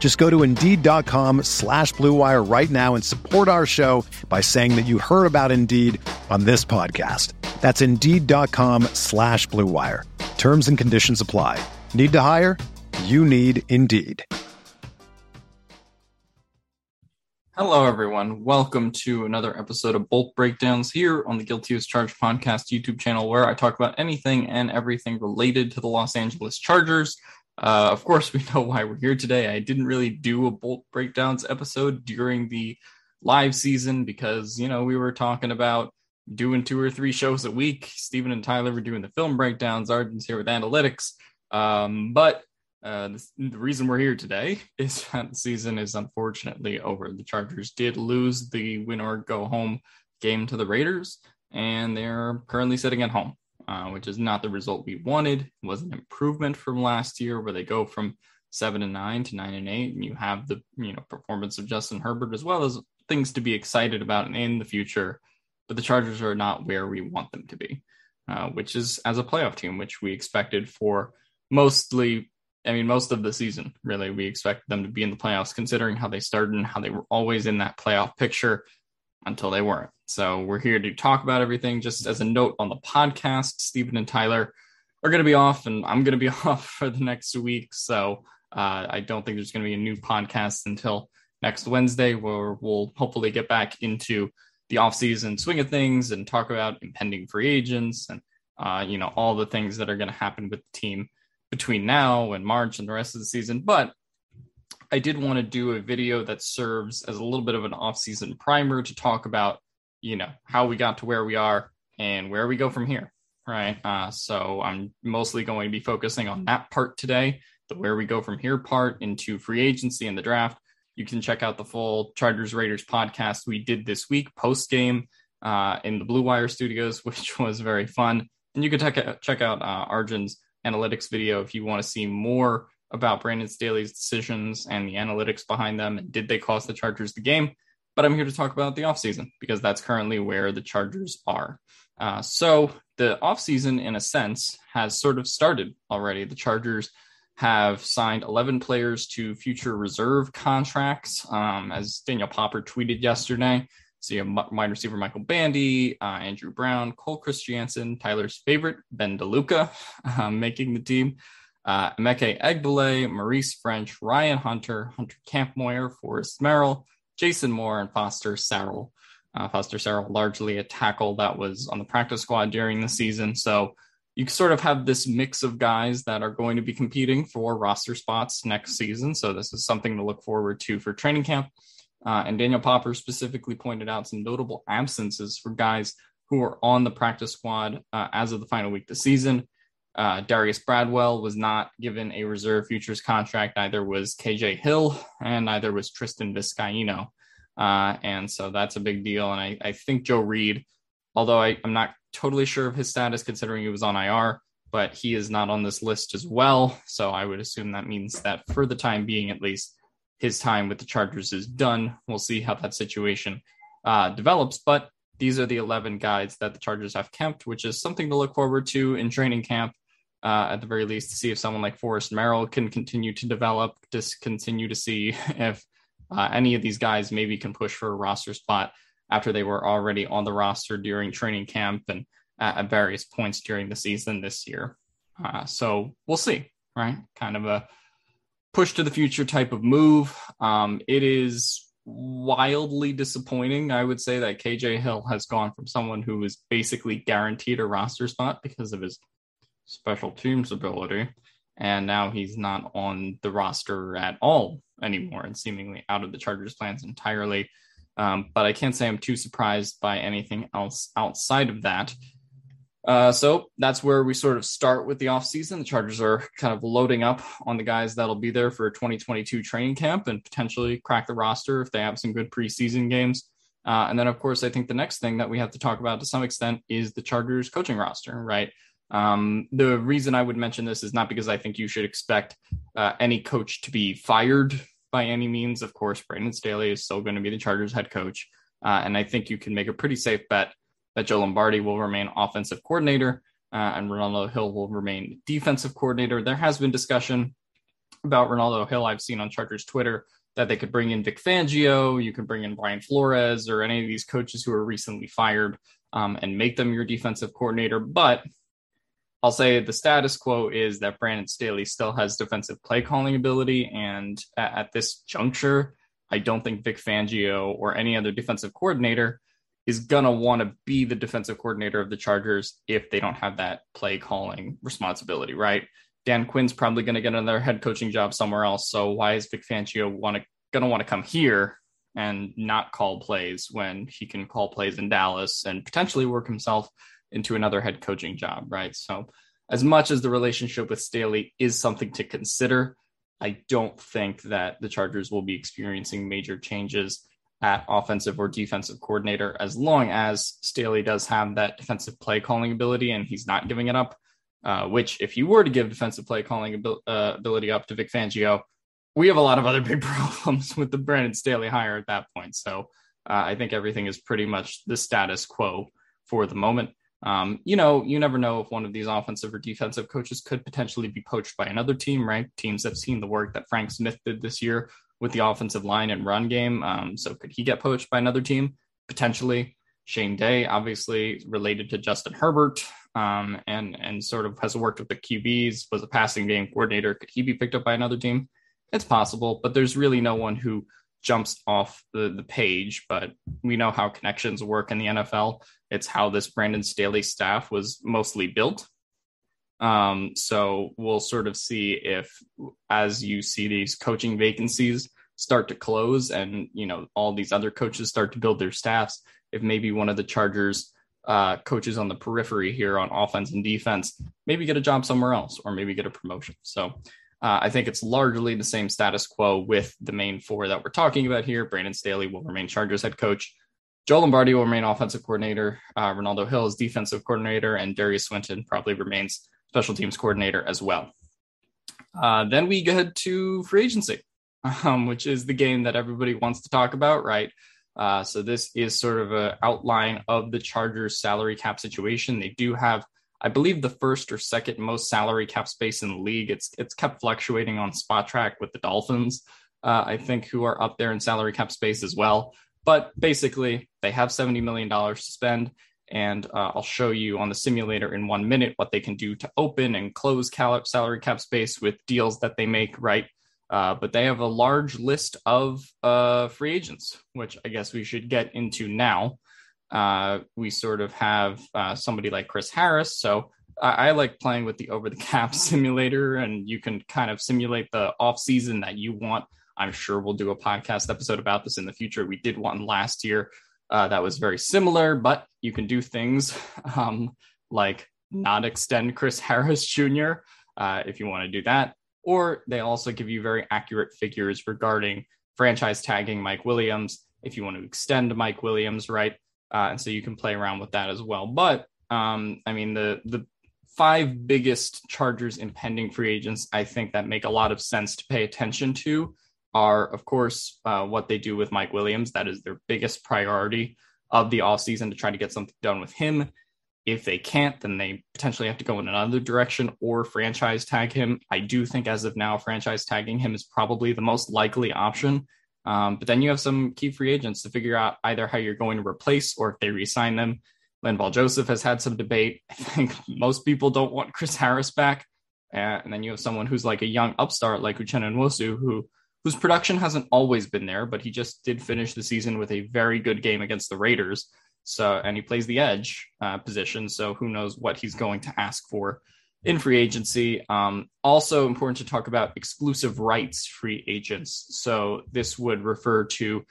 Just go to Indeed.com slash BlueWire right now and support our show by saying that you heard about Indeed on this podcast. That's Indeed.com slash BlueWire. Terms and conditions apply. Need to hire? You need Indeed. Hello, everyone. Welcome to another episode of Bolt Breakdowns here on the Guilty as Charged podcast YouTube channel, where I talk about anything and everything related to the Los Angeles Chargers. Uh, of course, we know why we're here today. I didn't really do a Bolt Breakdowns episode during the live season because, you know, we were talking about doing two or three shows a week. Stephen and Tyler were doing the film breakdowns, Arden's here with analytics. Um, but uh, the, the, reason we're here today is that the season is unfortunately over. The Chargers did lose the win or go home game to the Raiders, and they're currently sitting at home, uh, which is not the result we wanted. It was an improvement from last year, where they go from seven and nine to nine and eight, and you have the you know performance of Justin Herbert as well as things to be excited about in the future. But the Chargers are not where we want them to be, uh, which is as a playoff team, which we expected for mostly I mean, most of the season, really, we expect them to be in the playoffs, considering how they started and how they were always in that playoff picture until they weren't. So we're here to talk about everything. Just as a note on the podcast, Stephen and Tyler are going to be off, and I'm going to be off for the next week. So uh, I don't think there's going to be a new podcast until next Wednesday, where we'll hopefully get back into the off-season swing of things and talk about impending free agents and uh, you know all the things that are going to happen with the team between now and March and the rest of the season. But I did want to do a video that serves as a little bit of an off-season primer to talk about, you know, how we got to where we are and where we go from here. Right. Uh, so I'm mostly going to be focusing on that part today, the where we go from here part into free agency and the draft. You can check out the full Chargers Raiders podcast we did this week post game uh, in the Blue Wire Studios, which was very fun. And you can check out, check out uh, Arjun's analytics video if you want to see more about Brandon Staley's decisions and the analytics behind them and did they cost the Chargers the game. But I'm here to talk about the offseason because that's currently where the Chargers are. Uh, so the offseason, in a sense, has sort of started already. The Chargers have signed 11 players to future reserve contracts, um, as Daniel Popper tweeted yesterday. So you have wide receiver Michael Bandy, uh, Andrew Brown, Cole Christiansen, Tyler's favorite, Ben DeLuca, um, making the team. Uh, Emeka Egbule, Maurice French, Ryan Hunter, Hunter Kampmoyer, Forrest Merrill, Jason Moore, and Foster Sarell. Uh, Foster Sarell, largely a tackle that was on the practice squad during the season. So you sort of have this mix of guys that are going to be competing for roster spots next season. So this is something to look forward to for training camp. Uh, and Daniel Popper specifically pointed out some notable absences for guys who are on the practice squad uh, as of the final week of the season. Uh, Darius Bradwell was not given a reserve futures contract. Neither was KJ Hill, and neither was Tristan Vizcaino. Uh, and so that's a big deal. And I, I think Joe Reed, although I, I'm not totally sure of his status considering he was on IR, but he is not on this list as well. So I would assume that means that for the time being, at least, his time with the Chargers is done. We'll see how that situation uh, develops. But these are the 11 guys that the Chargers have kept, which is something to look forward to in training camp. Uh, at the very least, to see if someone like Forrest Merrill can continue to develop, just continue to see if uh, any of these guys maybe can push for a roster spot after they were already on the roster during training camp and at, at various points during the season this year. Uh, so we'll see, right? Kind of a push to the future type of move. Um, it is wildly disappointing. I would say that KJ Hill has gone from someone who was basically guaranteed a roster spot because of his special teams ability, and now he's not on the roster at all anymore and seemingly out of the Chargers' plans entirely. Um, but I can't say I'm too surprised by anything else outside of that. Uh, so that's where we sort of start with the offseason. The Chargers are kind of loading up on the guys that'll be there for 2022 training camp and potentially crack the roster if they have some good preseason games. Uh, and then, of course, I think the next thing that we have to talk about to some extent is the Chargers coaching roster, right? Um, the reason I would mention this is not because I think you should expect uh, any coach to be fired by any means. Of course, Brandon Staley is still going to be the Chargers head coach. Uh, and I think you can make a pretty safe bet that Joe Lombardi will remain offensive coordinator uh, and Renaldo Hill will remain defensive coordinator. There has been discussion about Renaldo Hill. I've seen on Chargers Twitter that they could bring in Vic Fangio, you can bring in Brian Flores, or any of these coaches who are recently fired um, and make them your defensive coordinator. But I'll say the status quo is that Brandon Staley still has defensive play calling ability. And at, at this juncture, I don't think Vic Fangio or any other defensive coordinator is going to want to be the defensive coordinator of the Chargers if they don't have that play calling responsibility, right? Dan Quinn's probably going to get another head coaching job somewhere else. So why is Vic Fangio want to going to want to come here and not call plays when he can call plays in Dallas and potentially work himself into another head coaching job, right? So as much as the relationship with Staley is something to consider, I don't think that the Chargers will be experiencing major changes at offensive or defensive coordinator as long as Staley does have that defensive play calling ability and he's not giving it up. Uh, which, if you were to give defensive play calling uh, ability up to Vic Fangio, we have a lot of other big problems with the Brandon Staley hire at that point. So uh, I think everything is pretty much the status quo for the moment. Um, you know, you never know if one of these offensive or defensive coaches could potentially be poached by another team, right? Teams have seen the work that Frank Smith did this year with the offensive line and run game. Um, so could he get poached by another team? Potentially. Shane Day, obviously related to Justin Herbert, um, and and sort of has worked with the QBs, was a passing game coordinator. Could he be picked up by another team? It's possible, but there's really no one who jumps off the, the page. But we know how connections work in the NFL. It's how this Brandon Staley staff was mostly built. Um, so we'll sort of see if, as you see these coaching vacancies start to close, and you know all these other coaches start to build their staffs, if maybe one of the Chargers uh, coaches on the periphery here on offense and defense maybe get a job somewhere else, or maybe get a promotion. So uh, I think it's largely the same status quo with the main four that we're talking about here. Brandon Staley will remain Chargers head coach. Joe Lombardi will remain offensive coordinator. Uh, Renaldo Hill is defensive coordinator, and Derius Swinton probably remains special teams coordinator as well. Uh, then we get to free agency, um, which is the game that everybody wants to talk about, right? Uh, so this is sort of an outline of the Chargers salary cap situation. They do have, I believe, the first or second most salary cap space in the league. It's it's kept fluctuating on Spotrac with the Dolphins, uh, I think, who are up there in salary cap space as well. But basically, they have seventy million dollars to spend. And uh, I'll show you on the simulator in one minute what they can do to open and close cal- salary cap space with deals that they make, right? Uh, but they have a large list of uh, free agents, which I guess we should get into now. Uh, we sort of have uh, somebody like Chris Harris. So I-, I like playing with the over the cap simulator, and you can kind of simulate the off season that you want. I'm sure we'll do a podcast episode about this in the future. We did one last year uh, that was very similar, but you can do things um, like not extend Chris Harris Jr. Uh, if you want to do that. Or they also give you very accurate figures regarding franchise tagging Mike Williams if you want to extend Mike Williams, right? Uh, and so you can play around with that as well. But um, I mean, the the five biggest Chargers impending free agents, I think that make a lot of sense to pay attention to are, of course, uh, what they do with Mike Williams. That is their biggest priority of the offseason to try to get something done with him. If they can't, then they potentially have to go in another direction or franchise tag him. I do think, as of now, franchise tagging him is probably the most likely option. Um, but then you have some key free agents to figure out either how you're going to replace or if they resign them. Linval Joseph has had some debate. I think most people don't want Chris Harris back. Uh, and then you have someone who's like a young upstart like Uchenna Nwosu, who whose production hasn't always been there, but he just did finish the season with a very good game against the Raiders. So, and he plays the edge uh, position. So, who knows what he's going to ask for in free agency. Um, also, important to talk about exclusive rights free agents. So, this would refer to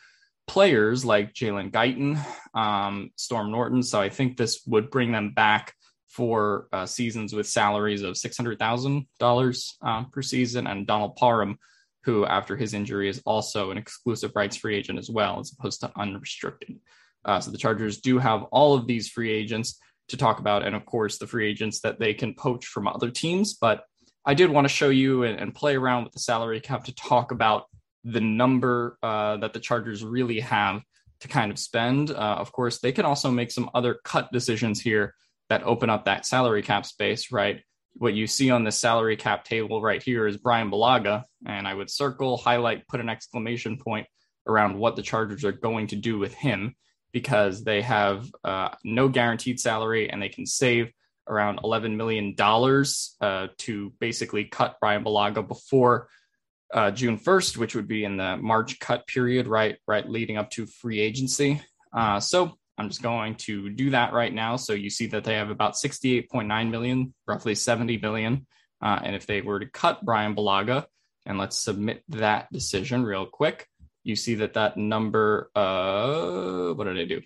players like Jalen Guyton, um, Storm Norton. So, I think this would bring them back for uh, seasons with salaries of $600,000 um, per season, and Donald Parham who, after his injury, is also an exclusive rights free agent as well, as opposed to unrestricted. Uh, so the Chargers do have all of these free agents to talk about, and of course, the free agents that they can poach from other teams. But I did want to show you and, and play around with the salary cap to talk about the number uh, that the Chargers really have to kind of spend. Uh, of course, they can also make some other cut decisions here that open up that salary cap space, right? What you see on the salary cap table right here is Brian Bulaga, and I would circle, highlight, put an exclamation point around what the Chargers are going to do with him because they have uh, no guaranteed salary and they can save around $11 million uh, to basically cut Brian Bulaga before uh, June 1st, which would be in the March cut period, right, right, leading up to free agency. Uh, so I'm just going to do that right now. So you see that they have about 68.9 million, roughly 70 billion. Uh, and if they were to cut Brian Bulaga, and let's submit that decision real quick, you see that that number, uh, what did I do?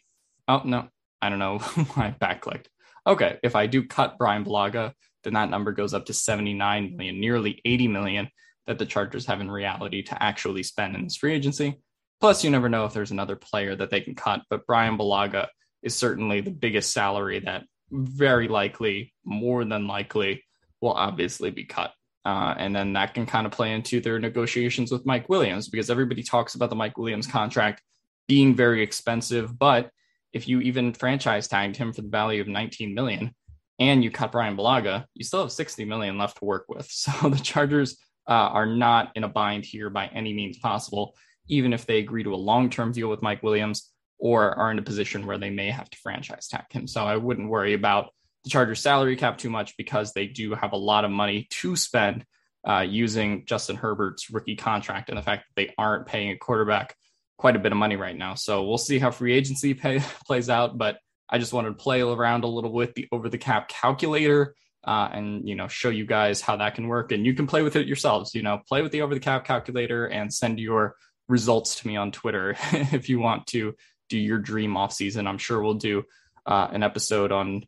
Oh, no, I don't know. I backclicked. Okay, if I do cut Brian Bulaga, then that number goes up to 79 million, nearly 80 million that the Chargers have in reality to actually spend in this free agency. Plus, you never know if there's another player that they can cut, but Brian Bulaga is certainly the biggest salary that very likely, more than likely, will obviously be cut. Uh, and then that can kind of play into their negotiations with Mike Williams because everybody talks about the Mike Williams contract being very expensive. But if you even franchise tagged him for the value of 19 million and you cut Brian Bulaga, you still have 60 million left to work with. So the Chargers uh, are not in a bind here by any means possible even if they agree to a long term deal with Mike Williams or are in a position where they may have to franchise tag him. So I wouldn't worry about the Chargers salary cap too much because they do have a lot of money to spend uh, using Justin Herbert's rookie contract and the fact that they aren't paying a quarterback quite a bit of money right now. So we'll see how free agency pay, plays out. But I just wanted to play around a little with the over the cap calculator uh, and you know show you guys how that can work. And you can play with it yourselves. You know, play with the over the cap calculator and send your results to me on Twitter if you want to do your dream off season. I'm sure we'll do uh, an episode on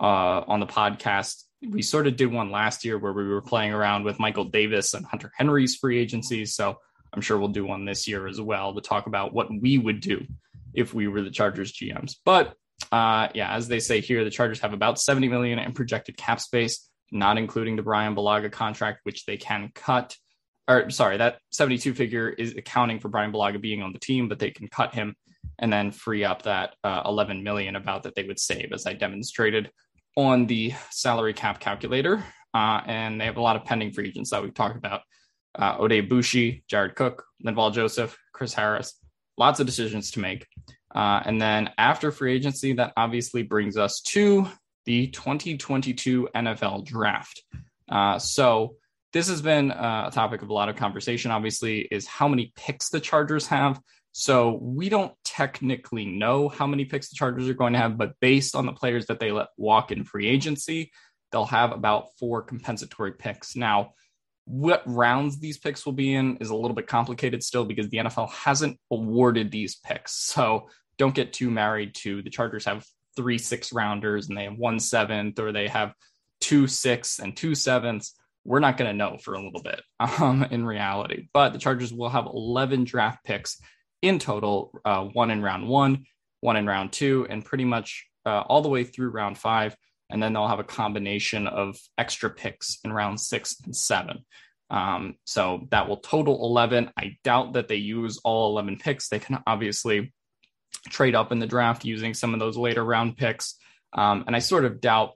uh, on the podcast. We sort of did one last year where we were playing around with Michael Davis and Hunter Henry's free agencies. So I'm sure we'll do one this year as well to talk about what we would do if we were the Chargers GMs. But uh, yeah, as they say here, the Chargers have about 70 million in projected cap space, not including the Brian Bulaga contract, which they can cut or sorry, that 72 figure is accounting for Brian Bulaga being on the team, but they can cut him and then free up that uh, 11 million about that they would save, as I demonstrated on the salary cap calculator. Uh, and they have a lot of pending free agents that we've talked about. Uh, Oday Aboushi, Jared Cook, Linval Joseph, Chris Harris, lots of decisions to make. Uh, and then after free agency, that obviously brings us to the 2022 NFL draft. Uh, so this has been uh, a topic of a lot of conversation, obviously, is how many picks the Chargers have. So we don't technically know how many picks the Chargers are going to have, but based on the players that they let walk in free agency, they'll have about four compensatory picks. Now, what rounds these picks will be in is a little bit complicated still because the NFL hasn't awarded these picks. So don't get too married to the Chargers have three six rounders and they have one seventh, or they have two six and two sevenths we're not going to know for a little bit um, in reality. But the Chargers will have 11 draft picks in total uh, one in round one, one in round two, and pretty much uh, all the way through round five. And then they'll have a combination of extra picks in round six and seven. Um, so that will total 11. I doubt that they use all 11 picks. They can obviously trade up in the draft using some of those later round picks. Um, and I sort of doubt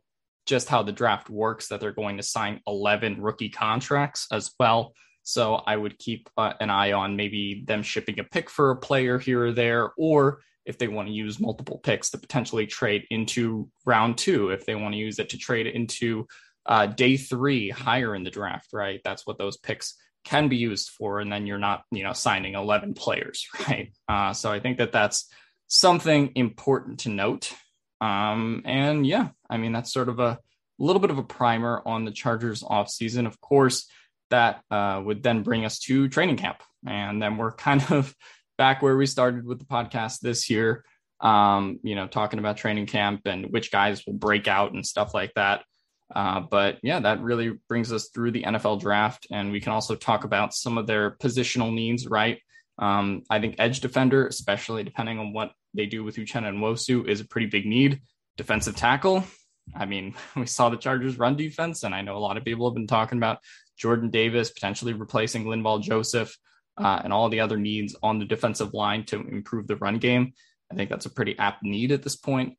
just how the draft works that they're going to sign 11 rookie contracts as well. So I would keep uh, an eye on maybe them shipping a pick for a player here or there, or if they want to use multiple picks to potentially trade into round two, if they want to use it to trade into uh, day three higher in the draft, right? That's what those picks can be used for, and then you're not, you know, signing 11 players, right? Uh, so I think that that's something important to note. Um, and yeah, I mean, that's sort of a little bit of a primer on the Chargers offseason. Of course, that uh, would then bring us to training camp. And then we're kind of back where we started with the podcast this year, um, you know, talking about training camp and which guys will break out and stuff like that. Uh, but yeah, that really brings us through the NFL draft. And we can also talk about some of their positional needs, right? Um, I think edge defender, especially depending on what they do with Uchenna Nwosu, is a pretty big need. Defensive tackle. I mean, we saw the Chargers run defense, and I know a lot of people have been talking about Jordan Davis potentially replacing Linval Joseph uh, and all the other needs on the defensive line to improve the run game. I think that's a pretty apt need at this point.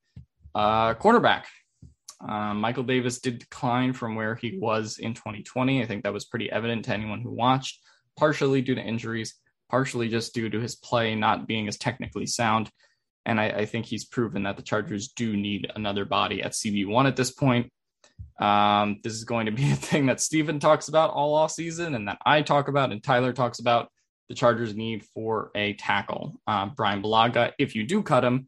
Uh, cornerback. Uh, Michael Davis did decline from where he was in 2020. I think that was pretty evident to anyone who watched, partially due to injuries, partially just due to his play not being as technically sound. And I, I think he's proven that the Chargers do need another body at CB1 at this point. Um, this is going to be a thing that Steven talks about all off season and that I talk about and Tyler talks about the Chargers need for a tackle. Uh, Brian Bulaga, if you do cut him,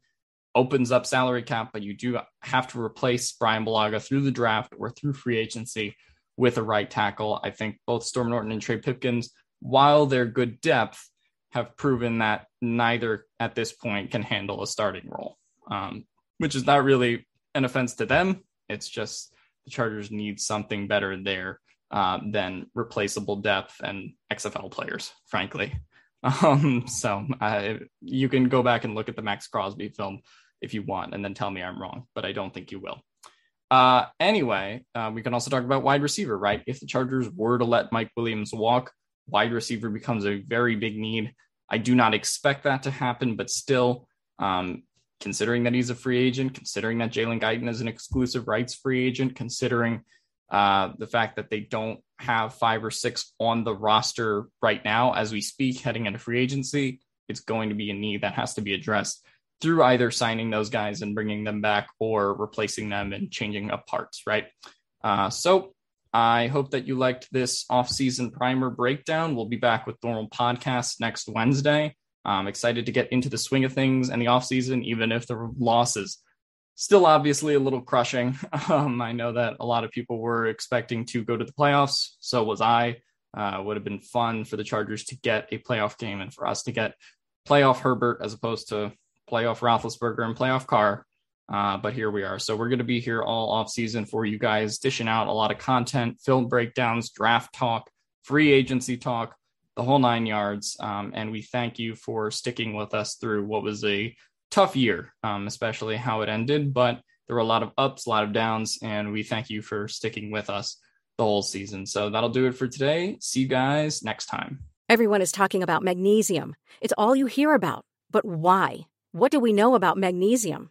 opens up salary cap, but you do have to replace Brian Bulaga through the draft or through free agency with a right tackle. I think both Storm Norton and Trey Pipkins, while they're good depth, have proven that neither at this point can handle a starting role, um, which is not really an offense to them. It's just the Chargers need something better there uh, than replaceable depth and XFL players, frankly. Um, so uh, you can go back and look at the Maxx Crosby film if you want, and then tell me I'm wrong, but I don't think you will. Uh, anyway, uh, we can also talk about wide receiver, right? If the Chargers were to let Mike Williams walk, wide receiver becomes a very big need. I do not expect that to happen, but still, um, considering that he's a free agent, considering that Jalen Guyton is an exclusive rights free agent, considering uh, the fact that they don't have five or six on the roster right now as we speak, heading into free agency, it's going to be a need that has to be addressed through either signing those guys and bringing them back or replacing them and changing up parts, right? Uh, so I hope that you liked this off-season primer breakdown. We'll be back with normal podcast next Wednesday. I'm excited to get into the swing of things and the offseason, even if the losses still obviously a little crushing. Um, I know that a lot of people were expecting to go to the playoffs. So was I. Uh, would have been fun for the Chargers to get a playoff game and for us to get playoff Herbert as opposed to playoff Roethlisberger and playoff Carr. Uh, but here we are. So we're going to be here all off season for you guys, dishing out a lot of content, film breakdowns, draft talk, free agency talk, the whole nine yards. Um, and we thank you for sticking with us through what was a tough year, um, especially how it ended. But there were a lot of ups, a lot of downs, and we thank you for sticking with us the whole season. So that'll do it for today. See you guys next time. Everyone is talking about magnesium. It's all you hear about. But why? What do we know about magnesium?